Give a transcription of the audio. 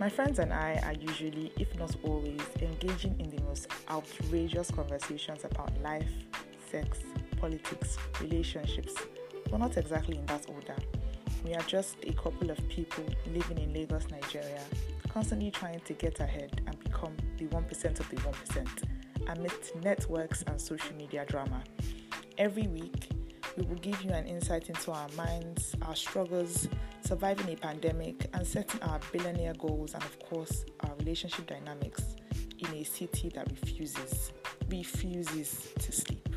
My friends and I are usually, if not always, engaging in the most outrageous conversations about life, sex, politics, relationships, but not exactly in that order. We are just a couple of people living in Lagos, Nigeria, constantly trying to get ahead and become the 1% of the 1% amidst networks and social media drama. Every week, we will give you an insight into our minds, our struggles, surviving a pandemic, and setting our billionaire goals, and of course, our relationship dynamics in a city that refuses, refuses to sleep.